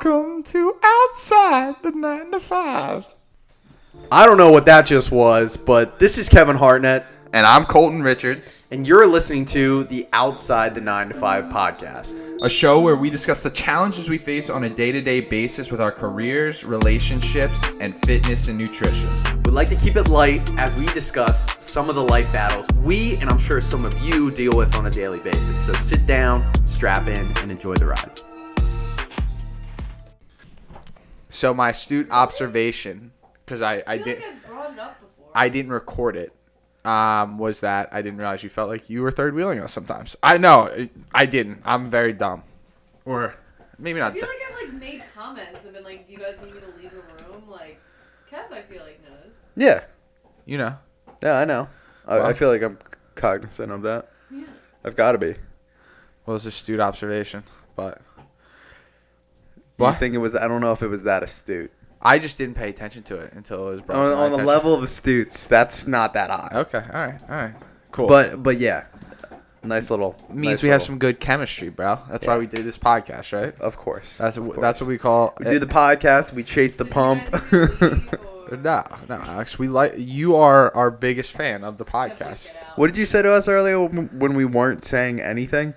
Welcome to Outside the 9 to 5. I don't know what that just was, but this is Kevin Hartnett, And I'm Colton Richards, and you're listening to the Outside the 9 to 5 podcast. a show where we discuss the challenges we face on a day to day basis with our careers, relationships, and fitness and nutrition. We'd like to keep it light as we discuss some of the life battles we, and I'm sure some of you, deal with on a daily basis. So sit down, strap in, and enjoy the ride. So my astute observation, because I, I I feel did like I've brought it up before. I didn't record it, um, was that I didn't realize you felt like you were third wheeling us sometimes. I know I didn't. I'm very dumb, or maybe not. I feel dumb. like I've like made comments and been like, "Do you guys need me to leave the room?" Like, Kev, I feel like knows. Yeah, You know, yeah, I know. I, Well- I feel like I'm cognizant of that. Yeah. I've got to be. well, it's a astute observation, but You think it was? I don't know if it was that astute. I just didn't pay attention to it until it was brought On, to my on the level of astutes, that's not that high. Okay, all right, all right, cool. But but yeah, nice little. means nice we have some good chemistry, bro. That's why we do this podcast, right? Of course. That's of what that's what we call. We do the podcast. We chase the pump. guys need to leave, or- No, no, Alex. We like you are our biggest fan of the podcast. what did you say to us earlier when when we weren't saying anything?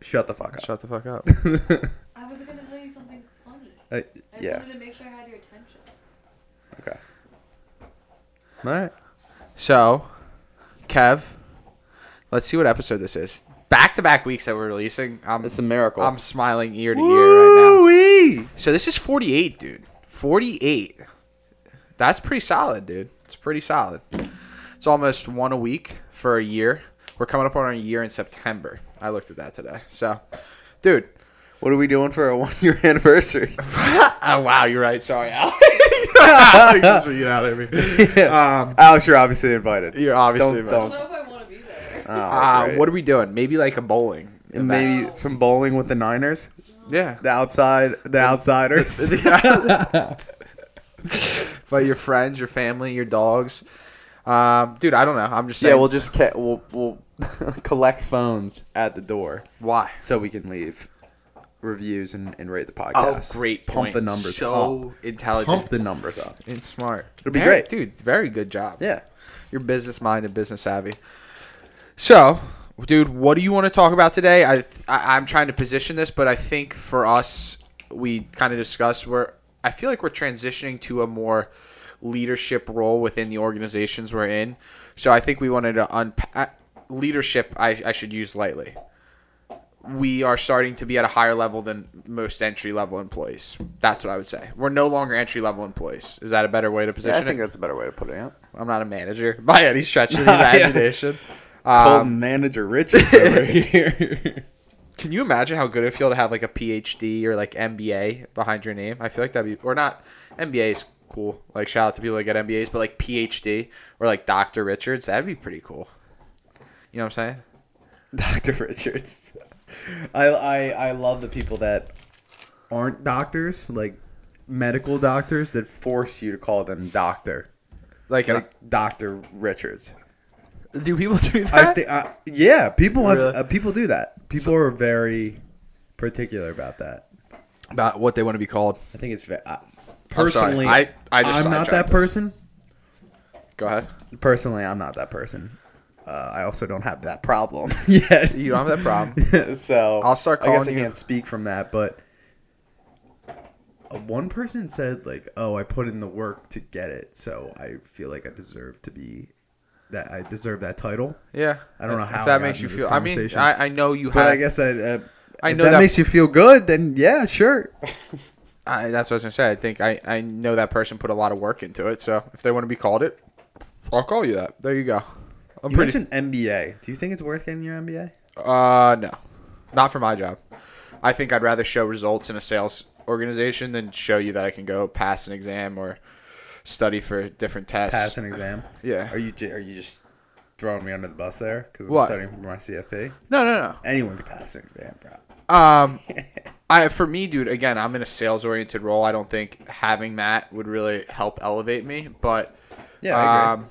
Shut the fuck up. Shut the fuck up. I was gonna tell you something funny. Uh, I just yeah. wanted to make sure I had your attention. Okay. All right. So, Kev, let's see what episode this is. Back to back weeks that we're releasing. I'm It's a miracle. I'm smiling ear to ear right Woo-wee. now. So this is 48, dude. 48. That's pretty solid, dude. It's pretty solid. It's almost one a week for a year. We're coming up on our year in September. I looked at that today. So, dude. What are we doing for a one year anniversary? Oh wow, you're right. Sorry, Alex. Just for out of me. Um, Alex, you're obviously invited. You're obviously Don't- I don't don't. know if I want to be there. Oh, Uh, great. what are we doing? Maybe like a bowling. And maybe some bowling with the Niners. Yeah. The outside, the outsiders. but your friends, your family, your dogs. Um, dude, I don't know. I'm just yeah, saying. we'll just ca- we'll we'll collect phones at the door why? so we can leave reviews and, and rate the podcast. Oh, podcast. great Pump point. the numbers So up. intelligent Pump the numbers up. It's smart. It'll be Very- great. dude. Very good job. Yeah. You're business minded, business savvy. So, dude, what do you want to talk about today? I, I I'm trying to position this, but I think for us, we kind of discussed where I feel like we're transitioning to a more leadership role within the organizations we're in. So I think we wanted to unpack leadership. I, I should use lightly. We are starting to be at a higher level than most entry level employees. That's what I would say. We're no longer entry level employees. Is that a better way to position Yeah, I think it? that's a better way to put it. Yeah. I'm not a manager by any stretch of the imagination. Um, manager Richard over here. can you imagine how good it feel to have like a PhD or like MBA behind your name? I feel like that'd be or not. MBA is cool. Like shout out to people that get MBAs, but like PhD or like Dr. Richards, that'd be pretty cool. You know what I'm saying? Dr. Richards. I, I I love the people that aren't doctors, like medical doctors, that force you to call them doctor, Like, like Dr. Richards. do people do that? I think, uh, yeah, people have Really? uh, people do that. People are very particular about that. About what they want to be called. I think it's ve- uh, I'm sorry. personally. I- I just I'm not sidetracked that us. person. Go ahead. Personally, I'm not that person. Uh, I also don't have that problem yet. You don't have that problem. so I'll start I guess I you- can't speak from that, but one person said like, "Oh, I put in the work to get it, so I feel like I deserve to be that. I deserve that title." Yeah. I don't know If how I that got makes you into this feel. I mean. I, I know you But have. I guess that uh, I if know that, that- makes you feel good, then yeah, sure. I, that's what I was gonna say. I think I, I know that person put a lot of work into it. So if they want to be called it, I'll call you that. There you go. I'm You pretty. mentioned MBA. Do you think it's worth getting your MBA? Uh, no, not for my job. I think I'd rather show results in a sales organization than show you that I can go pass an exam or study for different tests. Pass an exam. Yeah. Are you are you just throwing me under the bus there because I'm What? studying for my CFP? No, no, no. Anyone can pass an exam, bro. Um, I for me, dude. Again, I'm in a sales oriented role. I don't think having that would really help elevate me. But Yeah, I um,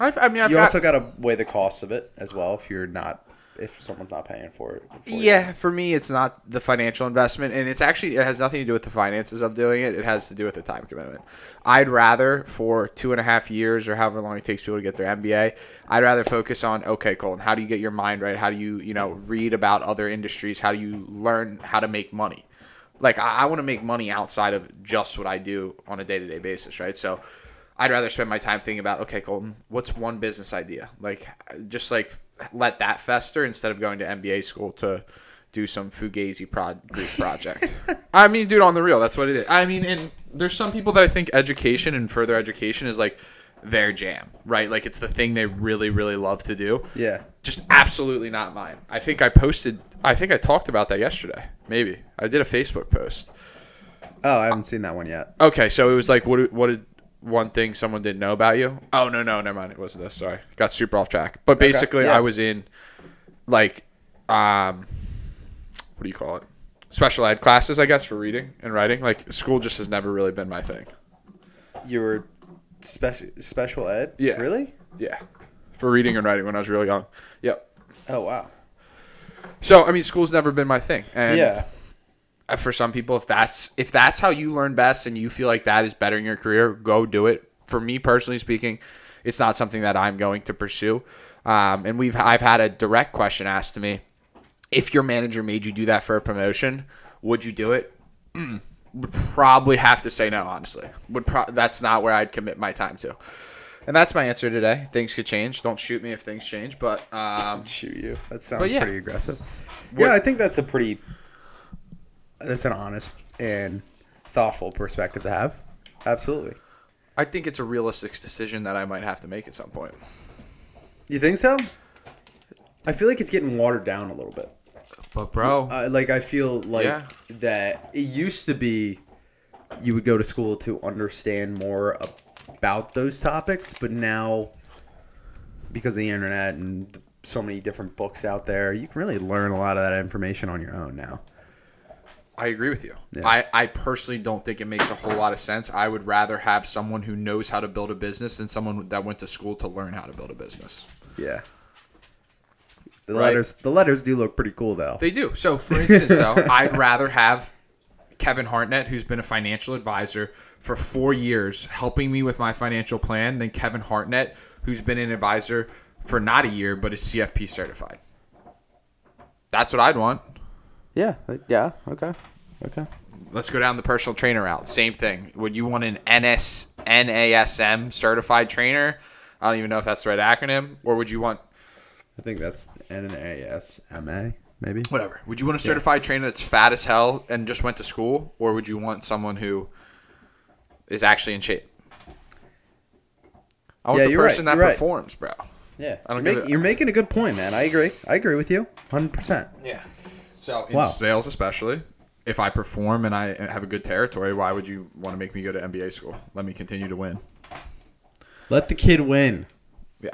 I've, I mean, I've you got, also got to weigh the cost of it as well if you're not if someone's not paying for it. for you. Yeah, for me, it's not the financial investment, and it's actually it has nothing to do with the finances of doing it. It has to do with the time commitment. I'd rather for two and a half years or however long it takes people to get their MBA, I'd rather focus on okay, Colton, how do you get your mind right? How do you you know read about other industries? How do you learn how to make money? Like I, I want to make money outside of just what I do on a day to day basis, right? So. I'd rather spend my time thinking about okay, Colton, what's one business idea? Like, just like let that fester instead of going to MBA school to do some fugazi prod Greek project. I mean, dude, on the real, that's what it is. I mean, and there's some people that I think education and further education is like their jam, right? Like it's the thing they really, really love to do. Yeah. Just absolutely not mine. I think I posted. I think I talked about that yesterday. Maybe I did a Facebook post. Oh, I haven't seen that one yet. Okay, so it was like, what? What did one thing someone didn't know about you? Oh no, no, never mind. It wasn't this. Sorry, got super off track. But basically, yeah. I was in like, um, what do you call it? Special ed classes, I guess, for reading and writing. Like school just has never really been my thing. You were special special ed. Yeah. Really? Yeah, for reading and writing when I was really young. Yep. Oh wow. So I mean, school's never been my thing. And yeah. Uh, for some people if that's if that's how you learn best and you feel like that is bettering your career go do it for me personally speaking it's not something that i'm going to pursue um, and we've i've had a direct question asked to me if your manager made you do that for a promotion would you do it Mm, would probably have to say no honestly would pro- that's not where i'd commit my time to and that's my answer today things could change don't shoot me if things change but um, Shoot you. That sounds yeah. pretty aggressive. Yeah, I think that's a pretty. That's an honest and thoughtful perspective to have. Absolutely. i think it's a realistic decision that i might have to make at some point You think so? I feel like it's getting watered down a little bit. but bro Uh, like I feel like Yeah. that it used to be you would go to school to understand more about those topics, but now because of the internet and so many different books out there, you can really learn a lot of that information on your own now. I agree with you. Yeah. I, I personally don't think it makes a whole lot of sense. I would rather have someone who knows how to build a business than someone that went to school to learn how to build a business. Yeah. The Right. letters the letters do look pretty cool though. They do. So, for instance, though, I'd rather have Kevin Hartnett, who's been a financial advisor for four years, helping me with my financial plan, than Kevin Hartnett, who's been an advisor for not a year but is CFP certified. That's what I'd want. Yeah, yeah, okay. Okay. Let's go down the personal trainer route. Same thing. Would you want an NS NASM certified trainer? I don't even know if that's the right acronym. Or would you want I think that's NASMA, maybe. whatever? Would you want a certified trainer that's fat as hell and just went to school, or would you want someone who is actually in shape? I want Yeah, the you're right, person that you're right. performs, bro. Yeah. I don't you're, make- a- you're making a good point, man. I agree. I agree with you. 100%. Yeah. So in Wow. sales, especially, if I perform and I have a good territory, why would you want to make me go to MBA school? Let me continue to win. Let the kid win. Yeah.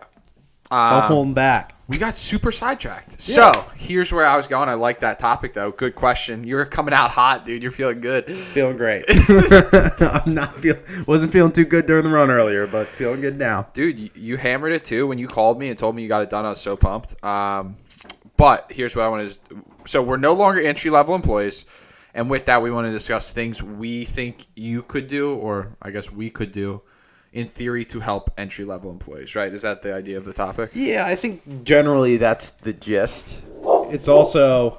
Don't Um, hold him back. We got super sidetracked. Yeah. So here's where I was going. I like that topic though. Good question. You're coming out hot, dude. You're feeling good. Feeling great. I'm not feel wasn't feeling too good during the run earlier, but feeling good now. Dude, you, you hammered it too when you called me and told me you got it done. I was so pumped. Um, but here's what I want to. So we're no longer entry level employees, and with that, we want to discuss things we think you could do, or I guess we could do, in theory, to help entry level employees. Right? Is that the idea of the topic? Yeah, I think generally that's the gist. It's also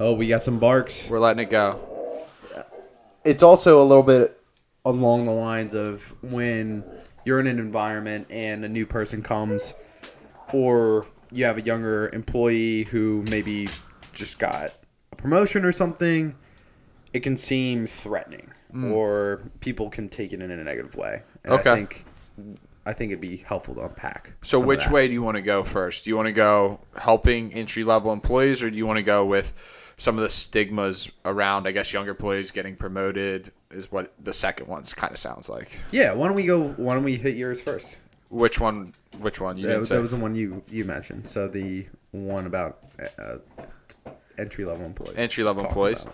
oh, we got some barks. We're letting it go. It's also a little bit along the lines of when you're in an environment and a new person comes or you have a younger employee who maybe just got a promotion or something, it can seem threatening mm. or people can take it in a negative way. And Okay. I think I think it'd be helpful to unpack. So which way do you want to go first? Do you want to go helping entry level employees, or do you want to go with some of the stigmas around? I guess younger employees getting promoted is what the second one's kind of sounds like. Yeah, why don't we go why don't we hit yours first? Which one? Which one? You That, didn't was- say. that was the one you you mentioned. So the one about uh, entry level employees. entry level employees.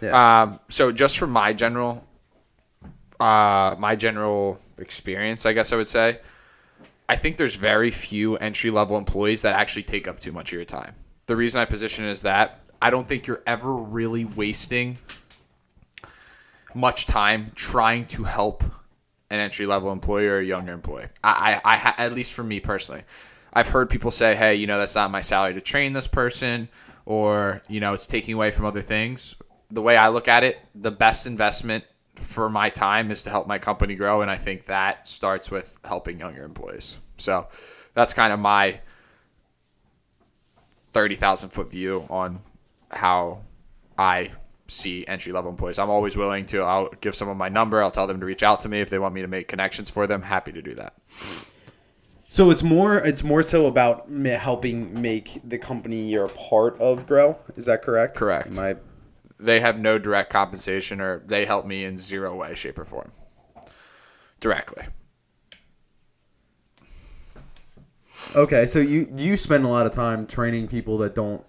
Yeah. Um, so just from my general, uh, my general experience, I guess I would say, I think there's very few entry level employees that actually take up too much of your time. The reason I position it as that, I don't think you're ever really wasting much time trying to help an entry level employee or a younger employee. I, I, I at least for me personally, I've heard people say, "Hey, you know, that's not my salary to train this person," or you know, it's taking away from other things. The way I look at it, the best investment for my time is to help my company grow, and I think that starts with helping younger employees. So that's kind of my thirty thousand foot view on how I see entry level employees. I'm always willing to. I'll give someone my number. I'll tell them to reach out to me if they want me to make connections for them. Happy to do that. So it's more it's more so about helping make the company you're a part of grow. Is that correct? Correct. Am I They have no direct compensation, or they help me in zero way, shape, or form. Directly. Okay, so you you spend a lot of time training people that don't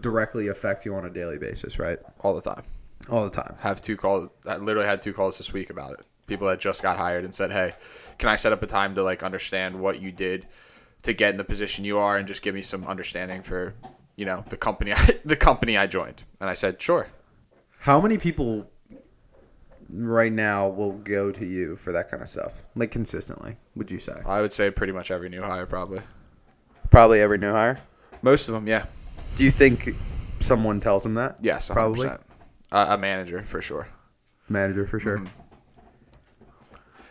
directly affect you on a daily basis, right? all the time. All the time. Have two calls. I literally had two calls this week about it. People that just got hired and said, "Hey, can I set up a time to like understand what you did to get in the position you are, and just give me some understanding for, you know, the company the company I joined?" And I said, "Sure." How many people right now will go to you for that kind of stuff? Like consistently, would you say? I would say pretty much every new hire, probably. Probably every new hire. Most of them, yeah. Do you think someone tells them that? Yes, 100%. Probably. Uh, a manager for sure. Manager for sure. Mm-hmm.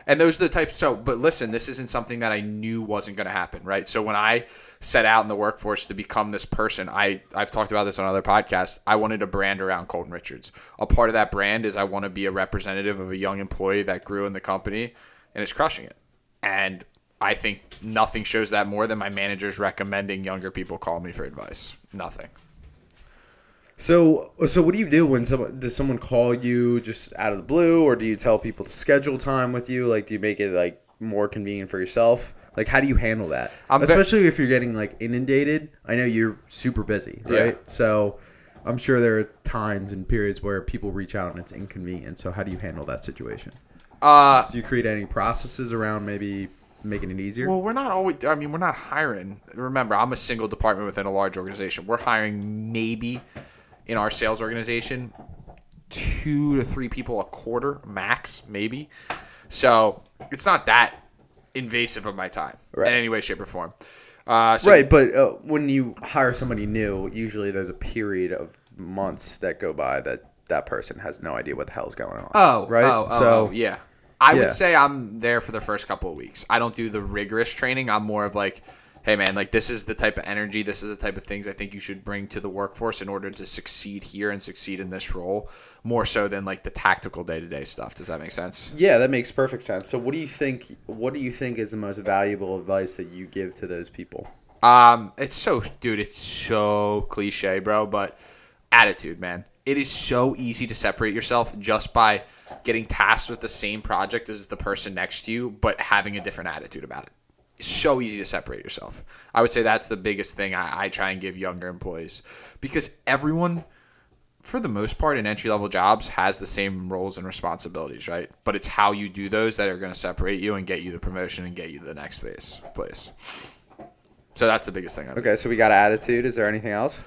And those are the types. So, but listen, this isn't something that I knew wasn't going to happen, right? So when I set out in the workforce to become this person, I I've talked about this on other podcasts. I wanted a brand around Colton Richards. A part of that brand is I want to be a representative of a young employee that grew in the company and is crushing it. And I think nothing shows that more than my managers recommending younger people call me for advice. Nothing. So, so what do you do when someone does someone call you just out of the blue, or do you tell people to schedule time with you? Like, do you make it like more convenient for yourself? Like, how do you handle that? I'm Especially if you're getting like inundated. I know you're super busy, Yeah. right? So, I'm sure there are times and periods where people reach out and it's inconvenient. So, how do you handle that situation? Uh, Do you create any processes around maybe making it easier? Well, we're not always. I mean, we're not hiring. Remember, I'm a single department within a large organization. We're hiring maybe in our sales organization two to three people a quarter max, maybe. So it's not that invasive of my time Right. in any way, shape, or form. Uh, so right, but uh, when you hire somebody new, usually there's a period of months that go by that that person has no idea what the hell's going on. Oh, right. Oh, oh, so oh, yeah. I Yeah. would say I'm there for the first couple of weeks. I don't do the rigorous training. I'm more of like, hey man, like this is the type of energy, this is the type of things I think you should bring to the workforce in order to succeed here and succeed in this role, more so than like the tactical day to day stuff. Does that make sense? yeah, that makes perfect sense. So what do you think? What do you think is the most valuable advice that you give to those people? Um, it's so, dude, it's so cliche, bro, but attitude, man. It is so easy to separate yourself just by getting tasked with the same project as the person next to you, but having a different attitude about it. It's so easy to separate yourself. I would say that's the biggest thing I, I try and give younger employees because everyone, for the most part, in entry level jobs has the same roles and responsibilities, right? But it's how you do those that are going to separate you and get you the promotion and get you the next place. place. So that's the biggest thing. I Okay, so we got attitude. Is there anything else?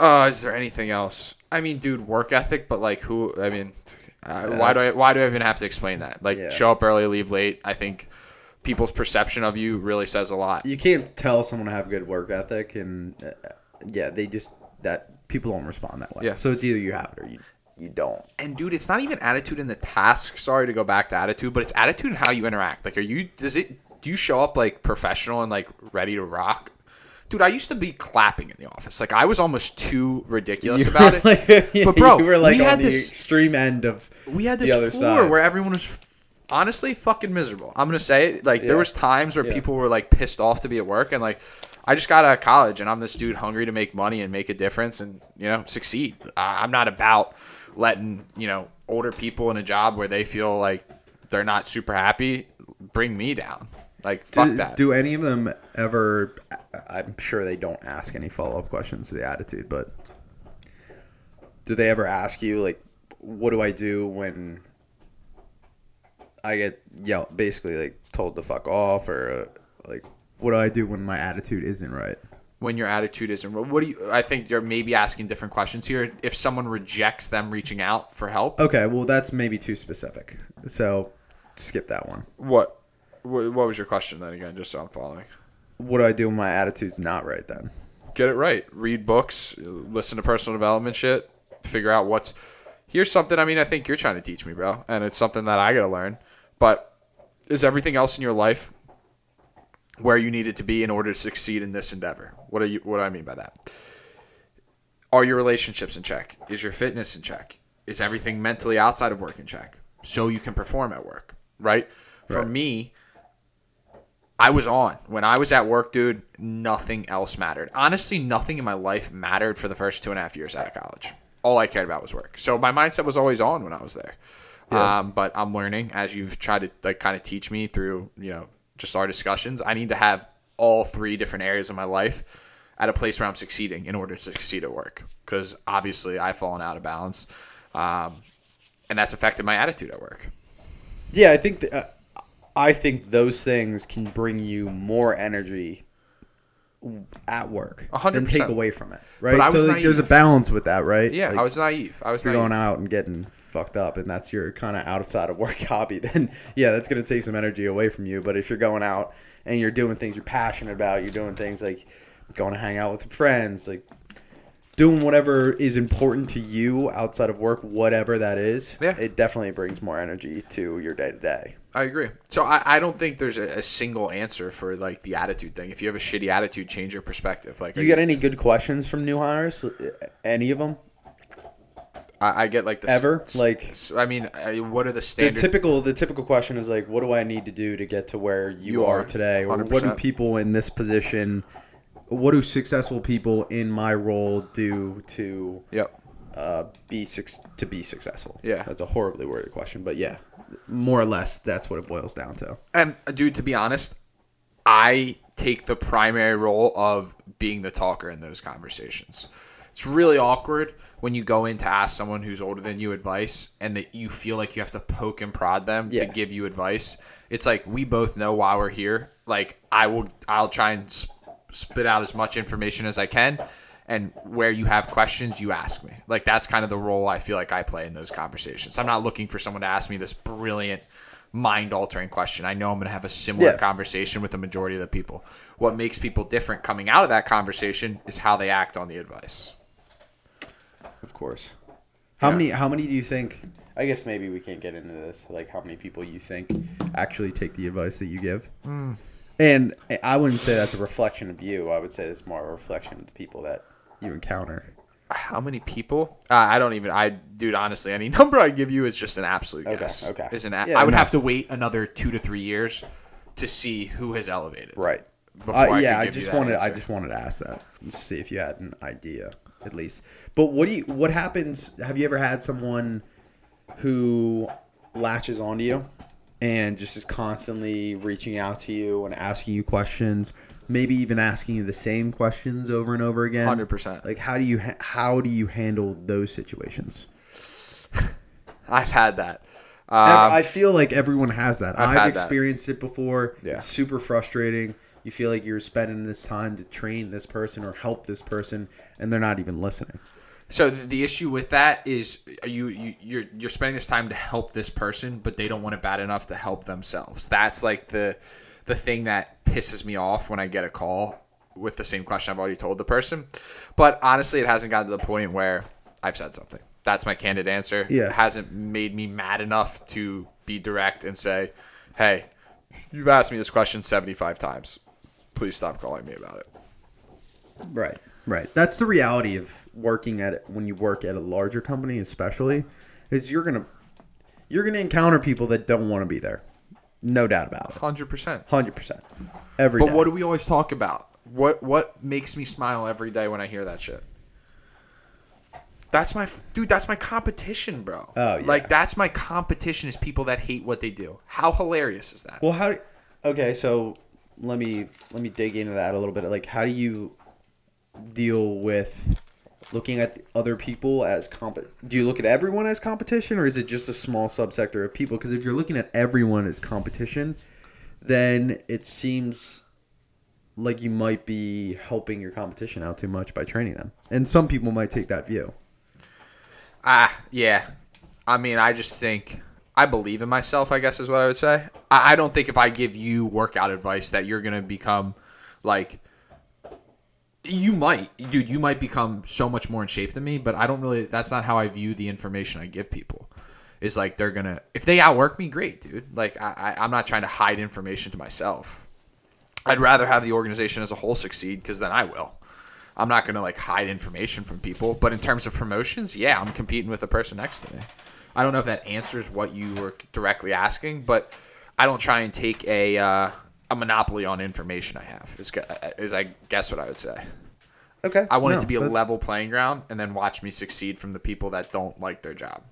Uh, is there anything else? I mean, dude, work ethic, but like, who? I mean, uh, why do I? Why do I even have to explain that? Like, Yeah. show up early, leave late. I think people's perception of you really says a lot. You can't tell someone to have good work ethic, and uh, yeah, they just that people don't respond that way. Yeah. So it's either you have it or you you don't. And dude, it's not even attitude in the task. Sorry to go back to attitude, but it's attitude in how you interact. Like, are you? Does it? Do you show up like professional and like ready to rock? Dude, I used to be clapping in the office. Like I was almost too ridiculous You about were it. like- but bro, you were like we on had the this extreme end of we had the this other floor side. where everyone was f- honestly fucking miserable. I'm gonna say it. Like Yeah. there was times where Yeah. people were like pissed off to be at work, and like I just got out of college, and I'm this dude hungry to make money and make a difference, and you know succeed. I- I'm not about letting you know older people in a job where they feel like they're not super happy bring me down. Like fuck do, that. do any of them ever? I'm sure they don't ask any follow up questions to the attitude, but do they ever ask you like, "What do I do when I get yelled, basically like told to fuck off, or uh, like, what do I do when my attitude isn't right?" when your attitude isn't real? What do you? I think you're maybe asking different questions here. If someone rejects them reaching out for help, Okay, well that's maybe too specific. So skip that one. what? What what was your question then again? Just so I'm following. What do I do when my attitude's not right then? Get it right. Read books. Listen to personal development shit. Figure out what's. Here's something. I mean, I think you're trying to teach me, bro, and it's something that I gotta learn. But is everything else in your life where you need it to be in order to succeed in this endeavor? What are you? What do I mean by that? Are your relationships in check? Is your fitness in check? Is everything mentally outside of work in check? So you can perform at work, right? For Right. me, I was on. When I was at work, dude, nothing else mattered. Honestly, nothing in my life mattered for the first two and a half years out of college. All I cared about was work. So my mindset was always on when I was there. Um, but I'm learning as you've tried to like kind of teach me through, you know, just our discussions. I need to have all three different areas of my life at a place where I'm succeeding in order to succeed at work. Because obviously I've fallen out of balance. Um, and that's affected my attitude at work. Yeah, I think th- uh, I think those things can bring you more energy at work A hundred than take away from it, right? I was so like, there's a balance with that, right? Yeah, Like, I was naive. I was you're naive. going out and getting fucked up and that's your kind of outside of work hobby, then yeah, that's going to take some energy away from you. But if you're going out and you're doing things you're passionate about, you're doing things like going to hang out with friends, like doing whatever is important to you outside of work, whatever that is, Yeah. it definitely brings more energy to your day to day. I agree. So I, I don't think there's a, a single answer for like the attitude thing. If you have a shitty attitude, change your perspective. Like You got any good questions from new hires? Any of them? I, I get like the Ever? s- Like- s- I mean, I, what are the The standard? typical the typical question is like, what do I need to do to get to where you, You are, are, today, or what do people in this position, what do successful people in my role do to yep. Uh, be suc- to be successful? Yeah. that's a horribly worded question, but yeah, more or less that's what it boils down to. And uh, dude, to be honest, I take the primary role of being the talker in those conversations. It's really awkward when you go in to ask someone who's older than you advice and that you feel like you have to poke and prod them Yeah. to give you advice. It's like we both know why we're here. Like I will I'll try and sp- spit out as much information as I can and where you have questions you ask me. Like that's kind of the role I feel like I play in those conversations. I'm not looking for someone to ask me this brilliant mind altering question. I know I'm going to have a similar Yeah. conversation with the majority of the people. What makes people different coming out of that conversation is how they act on the advice. Of course. How Yeah. many? How many do you think? I guess maybe we can't get into this. Like, how many people you think actually take the advice that you give? Hmm. And I wouldn't say that's a reflection of you. I would say it's more a reflection of the people that you encounter. How many people? Uh, I don't even. I, dude, honestly, any number I give you is just an absolute Okay, guess. okay. Is an. A- Yeah, I would no. have to wait another two to three years to see who has elevated. Right. Before Uh, I yeah, I just wanted. I just wanted to ask that. Just see if you had an idea, at least. But what do you? What happens? Have you ever had someone who latches onto you and just is constantly reaching out to you and asking you questions, maybe even asking you the same questions over and over again? 100%. Like, how do you ha- how do you handle those situations? I've had that. Um, I feel like everyone has that. I've I've, had that. experienced it before. Yeah. It's super frustrating. You feel like you're spending this time to train this person or help this person, and they're not even listening. So the, the issue with that is you, you you're you're spending this time to help this person, but they don't want it bad enough to help themselves. That's like the the thing that pisses me off when I get a call with the same question I've already told the person. But honestly, it hasn't gotten to the point where I've said something. That's my candid answer. Yeah. It hasn't made me mad enough to be direct and say, "Hey, you've asked me this question 75 times. Please stop calling me about it." Right. Right. That's the reality of working at it when you work at a larger company, especially, is you're gonna you're gonna encounter people that don't want to be there. No doubt about it. 100%. Hundred percent. Every But day. what do we always talk about? What what makes me smile every day when I hear that shit? That's my dude. That's my competition, bro. Oh, yeah. Like that's my competition is people that hate what they do. How hilarious is that? Well, how? Okay, so let me let me dig into that a little bit. Like, how do you deal with looking at other people as comp? Do you look at everyone as competition, or is it just a small subsector of people? Because if you're looking at everyone as competition, then it seems like you might be helping your competition out too much by training them. And some people might take that view. Ah, yeah. I mean, I just think I believe in myself. I guess is what I would say. I, I don't think if I give you workout advice that you're gonna become like. You might, dude. You might become so much more in shape than me, but I don't really. That's not how I view the information I give people. Is like they're gonna if they outwork me, great, dude. Like I, I I'm not trying to hide information to myself. I'd rather have the organization as a whole succeed because then I will. I'm not gonna like hide information from people. But in terms of promotions, yeah, I'm competing with the person next to me. I don't know if that answers what you were directly asking, but I don't try and take a uh, a monopoly on information I have. Is, is I guess what I would say. Okay. I want it to be a that- level playing ground, and then watch me succeed from the people that don't like their job.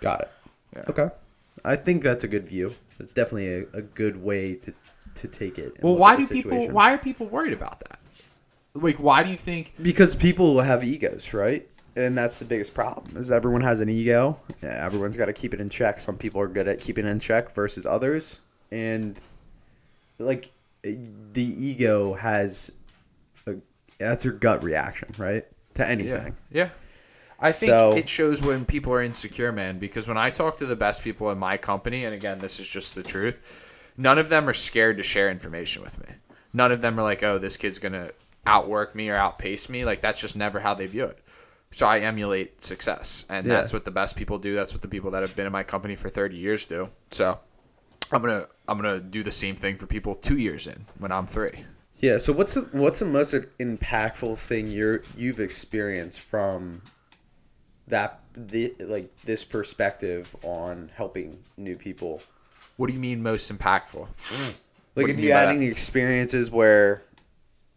Got it. Yeah. Okay. I think that's a good view. That's definitely a, a good way to to take it. Well, why do people? Why are people worried about that? Like, why do you think? Because people have egos, right? And that's the biggest problem. Is everyone has an ego. Yeah, everyone's got to keep it in check. Some people are good at keeping it in check versus others, and like the ego has a that's your gut reaction, right? To anything. Yeah. I think So- it shows when people are insecure, man, because when I talk to the best people in my company, and again, this is just the truth, none of them are scared to share information with me. None of them are like, oh, this kid's going to outwork me or outpace me. Like, that's just never how they view it. So I emulate success. And Yeah. that's what the best people do. That's what the people that have been in my company for 30 years do. So I'm going to I'm going to do the same thing for people 2 years in when I'm 3. Yeah. So what's the what's the most impactful thing you're you've experienced from that the like this perspective on helping new people? What do you mean most impactful? Mm. Like What if you you had any experiences where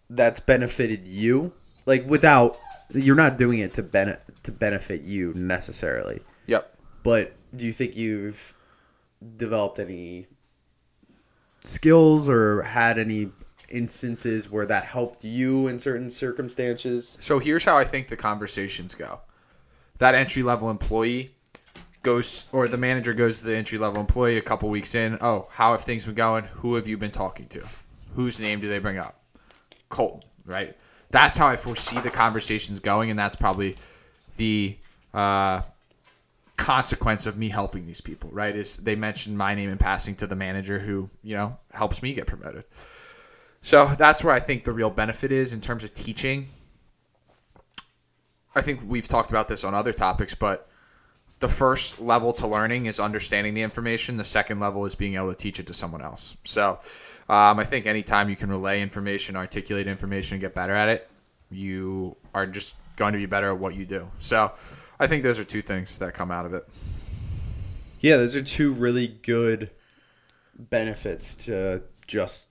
that's benefited you, like without you're not doing it to bene- to benefit you necessarily, Yep. but do you think you've developed any skills or had any instances where that helped you in certain circumstances? So here's how I think the conversations go. That entry level employee goes, or the manager goes to the entry level employee a couple weeks in. Oh, how have things been going? Who have you been talking to? Whose name do they bring up? Colton, right? That's how I foresee the conversations going, and that's probably the uh, consequence of me helping these people, right? Is they mention my name in passing to the manager who, you know, helps me get promoted. So that's where I think the real benefit is in terms of teaching. I think we've talked about this on other topics, but the first level to learning is understanding the information. The second level is being able to teach it to someone else. So um, I think anytime you can relay information, articulate information, and get better at it, you are just going to be better at what you do. So I think those are two things that come out of it. Yeah, those are two really good benefits to just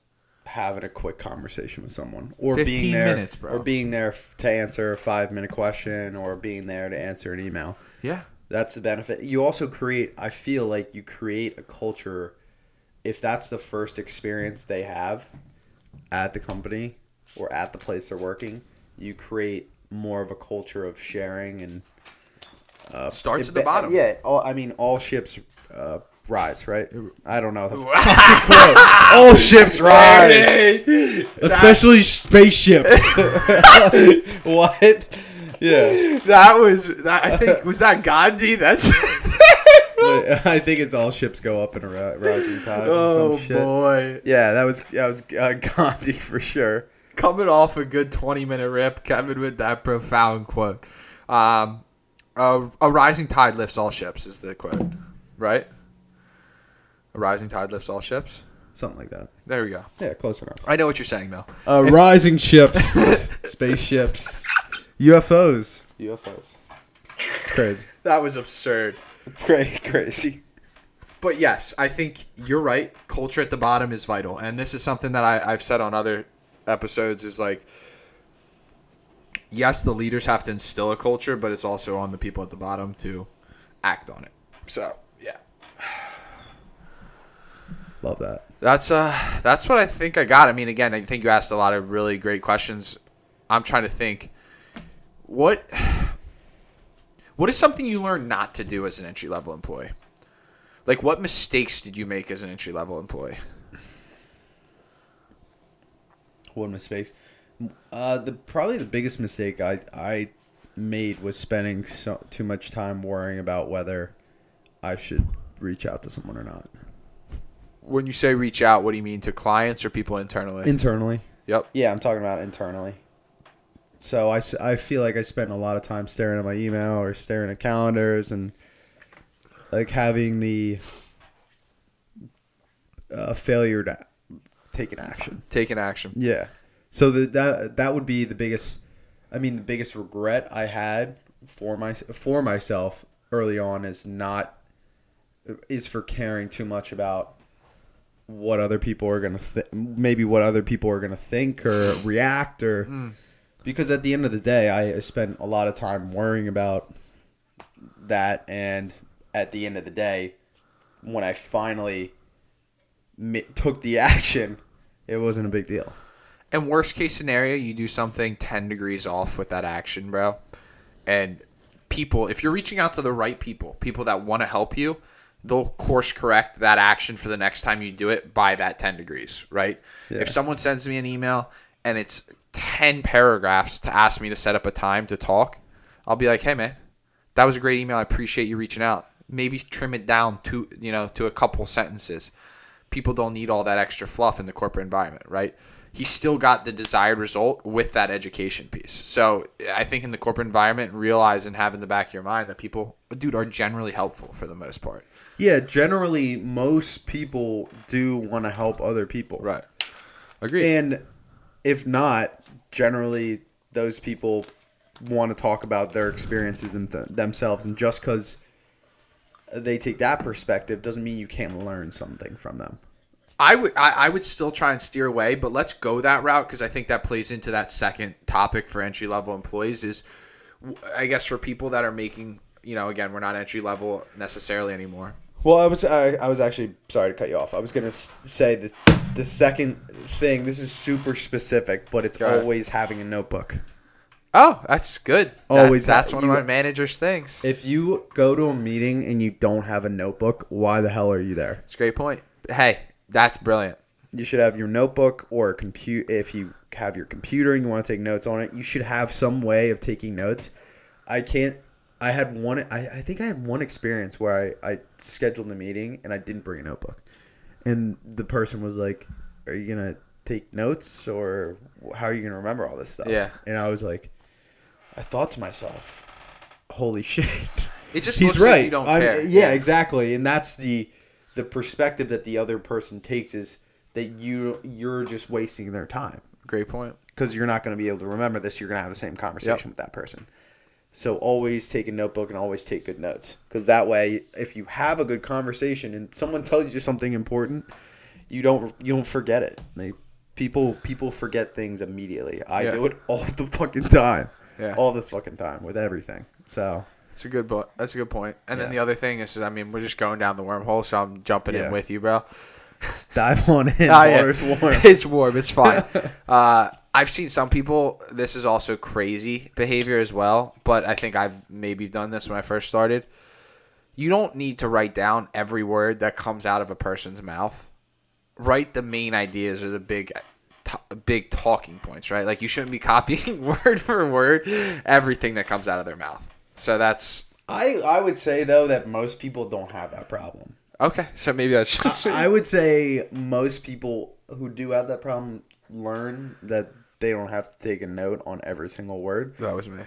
having a quick conversation with someone, or being there, minutes, or being there to answer a five minute question, or being there to answer an email. Yeah. That's the benefit. You also create. I feel like you create a culture. If that's the first experience they have at the company or at the place they're working, you create more of a culture of sharing and uh, Starts it at the bottom. Yeah, all, I mean, all ships uh, rise, right? I don't know. The quote. all ships rise, especially spaceships. what? Yeah, That was that. I think was that Gandhi. That's But I think it's all ships go up in a ri- rising tide. or some shit. Oh, boy. Yeah, that was that was uh, Gandhi for sure. coming off a good 20 minute rip, Kevin with that profound quote. Um, a, a rising tide lifts all ships is the quote, right? A rising tide lifts all ships. Something like that. There we go. Yeah, close enough. I know what you're saying though. Uh, rising ships, spaceships, UFOs, UFOs. Crazy, That was absurd. crazy, crazy. But yes, I think you're right. Culture at the bottom is vital, and this is something that I, I've said on other episodes. Is like, yes, the leaders have to instill a culture, but it's also on the people at the bottom to act on it. So yeah, Love that. that's uh, that's what I think I got. I mean, again, I think you asked a lot of really great questions. I'm trying to think, what, what is something you learned not to do as an entry level employee? Like, what mistakes did you make as an entry level employee? What mistakes? Uh, the probably the biggest mistake I I made was spending so too much time worrying about whether I should reach out to someone or not When you say reach out, what do you mean to clients or people internally? internally. yep. Yeah, I'm talking about internally. So I, I feel like I spent a lot of time staring at my email or staring at calendars and like having the uh, failure to take an action. Taking action. Yeah. So the, that that would be the biggest. I mean, the biggest regret I had for my for myself early on is not is for caring too much about what other people are gonna th- maybe what other people are gonna think or react or hmm. because at the end of the day I spent a lot of time worrying about that and at the end of the day when I finally mi- took the action it wasn't a big deal. And worst case scenario, you do something 10 degrees off with that action, bro. And people, if you're reaching out to the right people, people that want to help you, they'll course correct that action for the next time you do it by that 10 degrees, right? Yeah. If someone sends me an email and it's 10 paragraphs to ask me to set up a time to talk, I'll be like, "Hey man, that was a great email. I appreciate you reaching out. Maybe trim it down to, you know, to a couple sentences." people don't need all that extra fluff in the corporate environment, right? He still got the desired result with that education piece. So I think in the corporate environment, realize and have in the back of your mind that people, dude, are generally helpful for the most part. Yeah, generally most people do want to help other people. Right. Agreed. And if not, generally those people want to talk about their experiences and th- themselves and just cuz they take that perspective doesn't mean you can't learn something from them. I would I, I would still try and steer away, but let's go that route because I think that plays into that second topic for entry level employees is I guess for people that are making you know again we're not entry level necessarily anymore. Well, I was I, I was actually sorry to cut you off. I was going to say that the second thing this is super specific, but it's Go ahead. always having a notebook. Oh, that's good. That- Always that's ha- one of you- my manager's things. If you go to a meeting and you don't have a notebook, why the hell are you there? It's a great point. Hey, that's brilliant. You should have your notebook or a compute. If you have your computer and you want to take notes on it, you should have some way of taking notes. I can't. I had one. I, I think I had one experience where I, I scheduled a meeting and I didn't bring a notebook, and the person was like, "Are you gonna take notes or how are you gonna remember all this stuff?" Yeah. and I was like, I thought to myself, "Holy shit." It just He's right. like you don't I'm- care. Yeah, exactly. And that's the the perspective that the other person takes is that you you're just wasting their time Great point. because you're not going to be able to remember this. You're going to have the same conversation Yep. with that person. So always take a notebook and always take good notes because that way, if you have a good conversation and someone tells you something important, you don't you don't forget it. They, people people forget things immediately. I Yeah. do it all the fucking time. Yeah. all the fucking time with everything. So That's a good point. That's a good point. And then the other thing is, I mean, we're just going down the wormhole, so I'm jumping Yeah. in with you, bro. dive on in. Ah, yeah. Water's warm. It's warm. It's fine. uh, I've seen some people. This is also crazy behavior as well, but I think I've maybe done this when I first started. You don't need to write down every word that comes out of a person's mouth. Write the main ideas or the big, to- big talking points. Right? Like you shouldn't be copying word for word everything that comes out of their mouth. So that's I I would say though that most people don't have that problem. okay. So maybe that's just I would say most people who do have that problem learn that they don't have to take a note on every single word. That was me.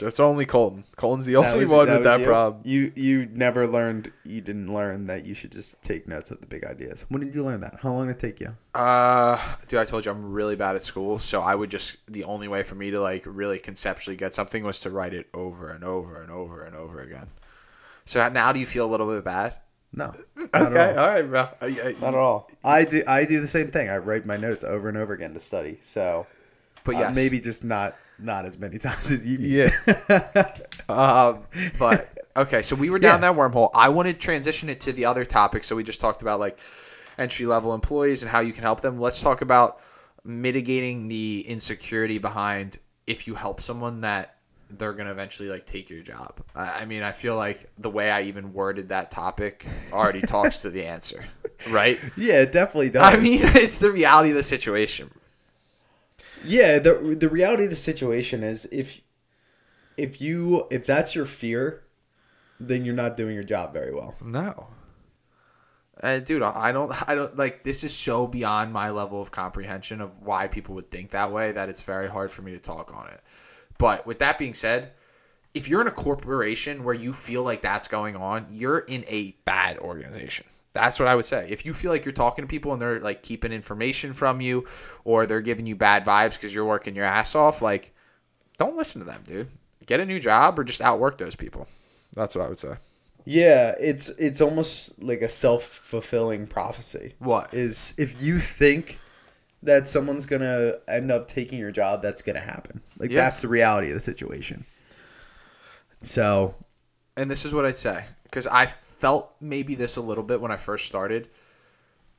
It's only Colton. Colton's the only was- one that with that you? problem. You you never learned. You didn't learn that you should just take notes of the big ideas. When did you learn that? How long did it take you? Uh, dude, I told you I'm really bad at school, so I would just the only way for me to like really conceptually get something was to write it over and over and over and over again. So now do you feel a little bit bad? No. At all. all right, bro. Not at all. I do. I do the same thing. I write my notes over and over again to study. So, But uh, maybe just not not as many times as you. Yeah. Um, but okay, so we were down Yeah. that wormhole. I want to transition it to the other topic. So we just talked about like entry level employees and how you can help them. Let's talk about mitigating the insecurity behind if you help someone that they're gonna eventually like take your job. I, I mean, I feel like the way I even worded that topic already talks to the answer, right? yeah, it definitely does. I mean, it's the reality of the situation. Yeah, the the reality of the situation is if if you if that's your fear, then you're not doing your job very well. No. Uh, dude, I don't, I don't like. This is so beyond my level of comprehension of why people would think that way that it's very hard for me to talk on it. But with that being said, if you're in a corporation where you feel like that's going on, you're in a bad organization. That's what I would say. If you feel like you're talking to people and they're like keeping information from you, or they're giving you bad vibes because you're working your ass off, like, don't listen to them, dude. Get a new job or just outwork those people. That's what I would say. Yeah, it's it's almost like a self fulfilling prophecy. What? is if you think that someone's gonna end up taking your job, that's gonna happen. Like Yeah. that's the reality of the situation. So and this is what I'd say because I felt maybe this a little bit when I first started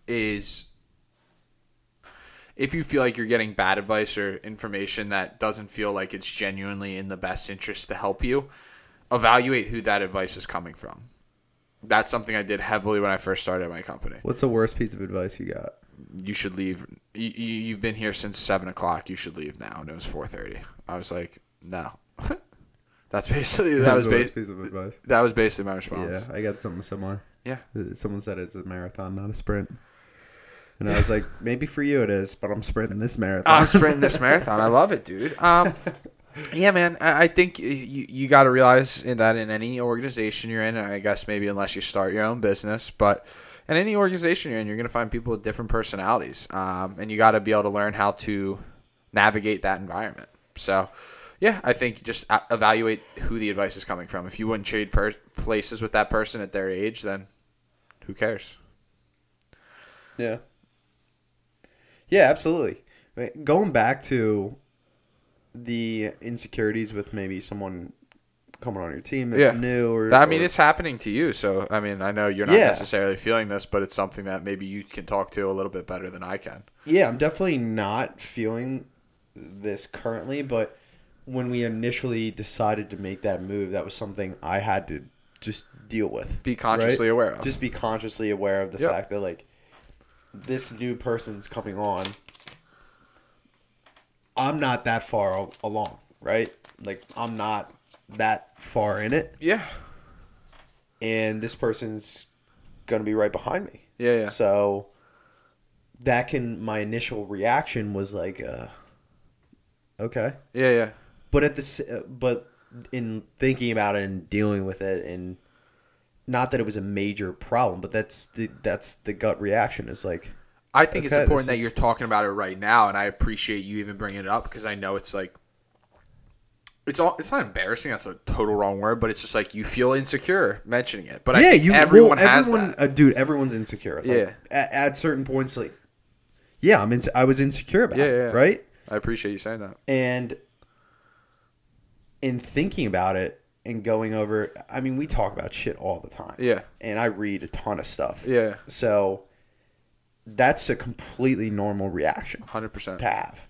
is if you feel like you're getting bad advice or information that doesn't feel like it's genuinely in the best interest to help you, evaluate who that advice is coming from. That's something I did heavily when I first started my company. what's the worst piece of advice you got? You should leave. You, you- you've been here since seven o'clock. You should leave now. And it was four thirty. I was like, no. That's basically that was piece of advice. that was basically my response. Yeah, I got something similar. Yeah. Uh, Someone said it's a marathon, not a sprint. And I was like, maybe for you it is, but I'm sprinting this marathon. I'm sprinting this marathon. I love it, dude. Um, yeah, man. I, I think you, you got to realize in that in any organization you're in, I guess maybe unless you start your own business, but in any organization you're in, you're going to find people with different personalities, um, and you got to be able to learn how to navigate that environment. So, yeah, I think just evaluate who the advice is coming from. If you wouldn't trade per- places with that person at their age, then who cares? Yeah. Yeah, absolutely. Going back to the insecurities with maybe someone coming on your team that's Yeah. new or I mean, or- it's happening to you. So, I mean, I know you're not Yeah. necessarily feeling this, but it's something that maybe you can talk to a little bit better than I can. Yeah, I'm definitely not feeling this currently, but when we initially decided to make that move, that was something I had to just deal with. Be consciously right? aware of. Just be consciously aware of the Yep. fact that like this new person's coming on. I'm not that far along, right? Like I'm not that far in it, yeah. and this person's gonna be right behind me. Yeah, yeah. So that can my initial reaction was like, uh, okay, Yeah, yeah. But at the uh, but in thinking about it and dealing with it and not that it was a major problem, but that's the that's the gut reaction is like, I think it's important this that is- you're talking about it right now, and I appreciate you even bringing it up because I know it's like it's all. It's not embarrassing. That's a total wrong word, but it's just like you feel insecure mentioning it. But I yeah, think you everyone well, has everyone, that. Uh, dude. Everyone's insecure. Like, Yeah. At, at certain points, like, yeah, I'm. Inse- I was insecure about Yeah, it, yeah. right? I appreciate you saying that. And in thinking about it and going over, I mean, we talk about shit all the time. Yeah, And I read a ton of stuff. yeah, So that's a completely normal reaction hundred percent. to have.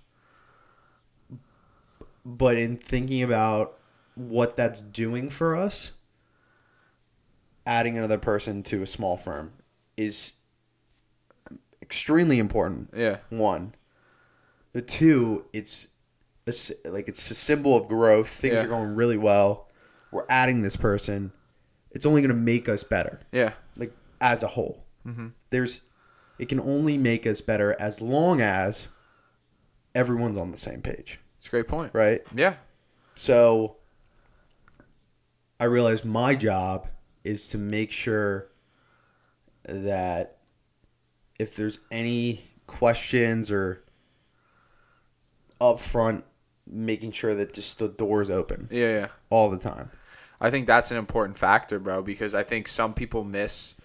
But in thinking about what that's doing for us, adding another person to a small firm is extremely important. Yeah, One. The two, it's a s like it's a symbol of growth. Things Yeah. are going really well. We're adding this person. It's only going to make us better, yeah, like as a whole. Mhm. There's, it can only make us better as long as everyone's on the same page, it's a great point. right? Yeah, So I realized my job is to make sure that if there's any questions or up front, making sure that just the door's open yeah, yeah. all the time. I think that's an important factor, bro, because I think some people miss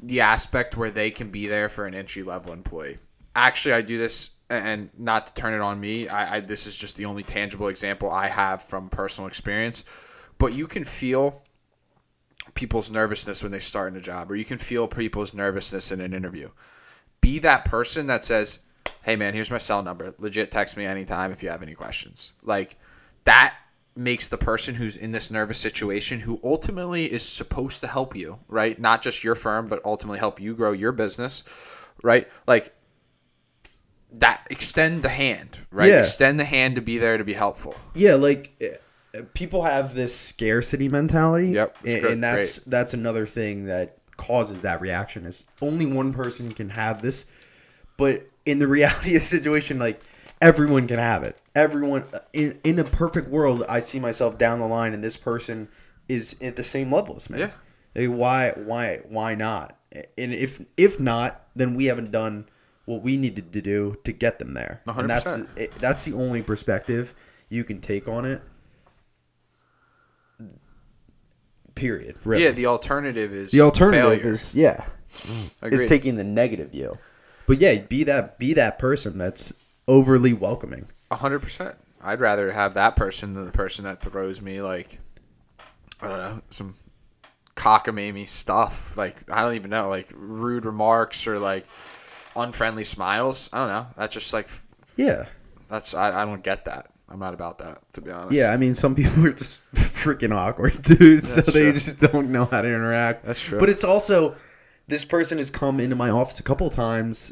the aspect where they can be there for an entry level employee. Actually, I do this, and not to turn it on me. I, I this is just the only tangible example I have from personal experience. But you can feel people's nervousness when they start in a job, or you can feel people's nervousness in an interview. Be that person that says, "Hey, man, here's my cell number. Legit, text me anytime if you have any questions." Like that makes the person who's in this nervous situation who ultimately is supposed to help you, right? Not just your firm, but ultimately help you grow your business, right? Like that extend the hand, right? Yeah. Extend the hand to be there to be helpful. Yeah, like uh, people have this scarcity mentality. Yep, and, and that's that's another thing that causes that reaction. Is only one person can have this, but in the reality of the situation, like everyone can have it. Everyone uh, in in a perfect world, I see myself down the line, and this person is at the same level as me. Yeah. Like, why why why not? And if if not, then we haven't done what we needed to do to get them there. A hundred And that's it, that's the only perspective you can take on it. Period. Really. Yeah, the alternative is the alternative failure. is yeah, Agreed. is taking the negative view. But yeah, be that be that person that's overly welcoming. A hundred percent. I'd rather have that person than the person that throws me like I don't know some cockamamie stuff. Like I don't even know, like rude remarks or like unfriendly smiles. I don't know. That's just like Yeah. that's I, I don't get that. I'm not about that to be honest. Yeah, I mean, some people are just freaking awkward, dude. So That's they true. just don't know how to interact. That's true. But it's also this person has come into my office a couple of times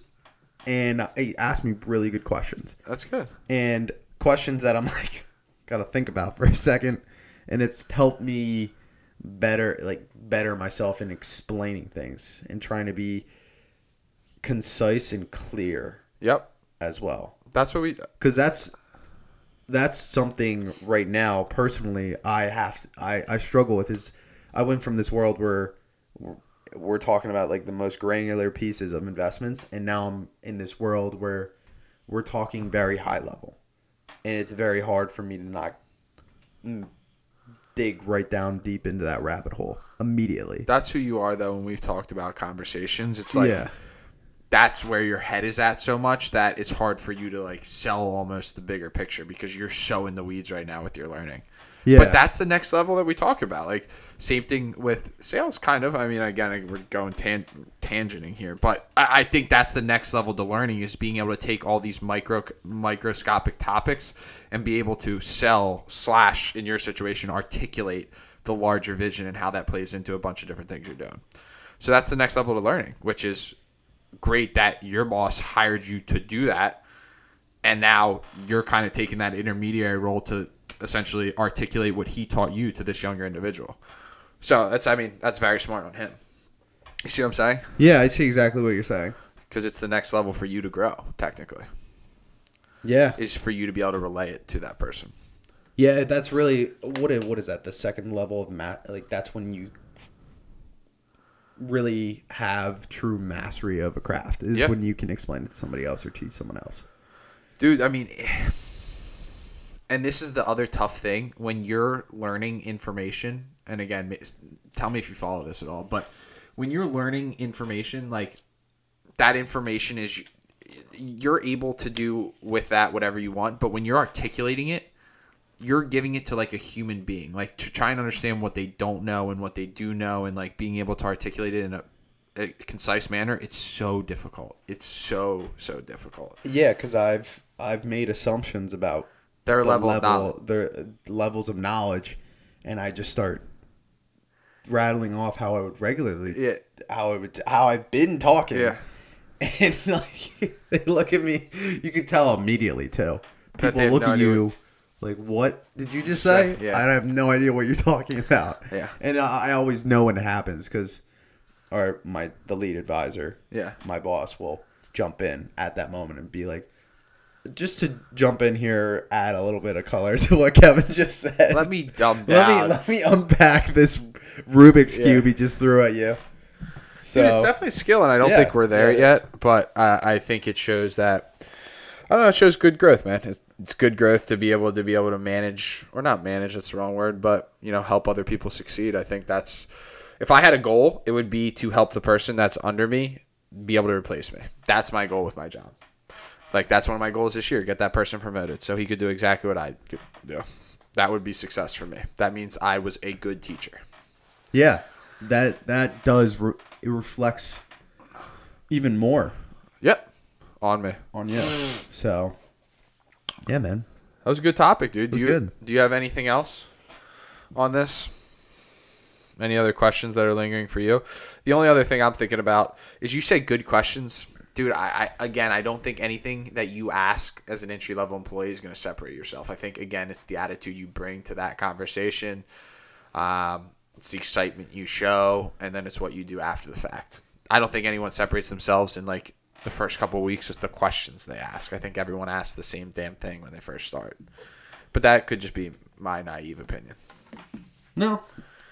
and uh, he asked me really good questions. that's good. and questions that I'm like gotta think about for a second, and it's helped me better like better myself in explaining things and trying to be concise and clear Yep. as well That's what we. because that's that's something right now personally I have I I struggle with is I went from this world where we're- talking about like the most granular pieces of investments and now I'm in this world where we're talking very high level and it's very hard for me to not mm, dig right down deep into that rabbit hole immediately. That's who you are though. When we've talked about conversations, it's like yeah. that's where your head is at so much that it's hard for you to like sell almost the bigger picture because you're so in the weeds right now with your learning. Yeah. But that's the next level that we talk about. Like same thing with sales, kind of. I mean, again, we're going tan- tangenting here, but I, I think that's the next level to learning is being able to take all these micro microscopic topics and be able to sell slash in your situation articulate the larger vision and how that plays into a bunch of different things you're doing. So that's the next level to learning, which is great that your boss hired you to do that and now you're kind of taking that intermediary role to essentially articulate what he taught you to this younger individual so that's i mean that's very smart on him you see what i'm saying Yeah, I see exactly what you're saying. because it's the next level for you to grow technically Yeah. is for you to be able to relay it to that person Yeah, that's really what is, what is that? The second level of mat like that's when you really have true mastery of a craft is Yeah. when you can explain it to somebody else or teach someone else. dude i mean and this is the other tough thing when you're learning information and again tell me if you follow this at all but when you're learning information like that information is you're able to do with that whatever you want but when you're articulating it you're giving it to like a human being like to try and understand what they don't know and what they do know and like being able to articulate it in a, a concise manner it's so difficult. It's so so difficult. Yeah, because I've I've made assumptions about their the level, of their levels of knowledge, and I just start rattling off how I would regularly, Yeah. how I would, how I've been talking, Yeah. and like they look at me, you can tell immediately too. People look no at you like, "What did you just Say, say?" yeah. I have no idea what you're talking about. Yeah. and I, I always know when it happens because, or my the lead advisor, Yeah. my boss will jump in at that moment and be like, just to jump in here, add a little bit of color to what Kevin just said. let me dumb let me let me unpack this Rubik's Yeah. cube he just threw at you. So Dude, it's definitely skill, and I don't Yeah, think we're there yet. But uh, I think it shows that I don't know. It shows good growth, man. It's, it's good growth to be able to be able to manage, or not manage. That's the wrong word, but you know, help other people succeed. I think that's if I had a goal, it would be to help the person that's under me be able to replace me. That's my goal with my job. Like that's one of my goals this year: get that person promoted, so he could do exactly what I could do. That would be success for me. That means I was a good teacher. yeah, that that does re- it reflects even more Yep, on me. on you. So yeah, man. That was a good topic, dude. Do you good. do you have anything else on this? Any other questions that are lingering for you? The only other thing I'm thinking about is you say good questions. Dude, I, I again, I don't think anything that you ask as an entry level employee is going to separate yourself. I think again, it's the attitude you bring to that conversation. Um, it's the excitement you show, and then it's what you do after the fact. I don't think anyone separates themselves in like the first couple of weeks with the questions they ask. I think everyone asks the same damn thing when they first start. But that could just be my naive opinion. No,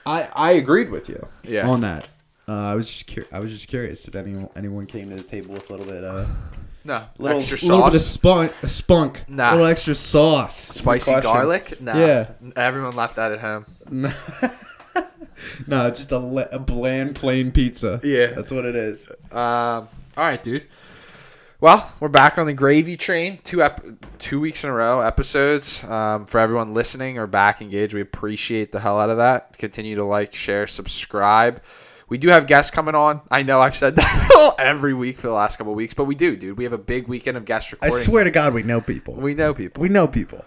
I I agreed with you. Yeah. On that, uh, I was just cur- I was just curious if anyone anyone came to the table with a little bit uh No, little extra little bit of sauce, spunk spunk Nah. a little extra sauce spicy garlic. Nah, Yeah. everyone left that at home. No, no, just a, le- a bland plain pizza. Yeah. that's what it is. Um, all right, dude. Well, we're back on the gravy train. Two ep- two weeks in a row episodes. Um, for everyone listening or back engaged, we appreciate the hell out of that. Continue to like, share, subscribe. We do have guests coming on. I know I've said that every week for the last couple of weeks, but we do, dude. We have a big weekend of guest recording. I swear to God, we know people. we know people. We know people.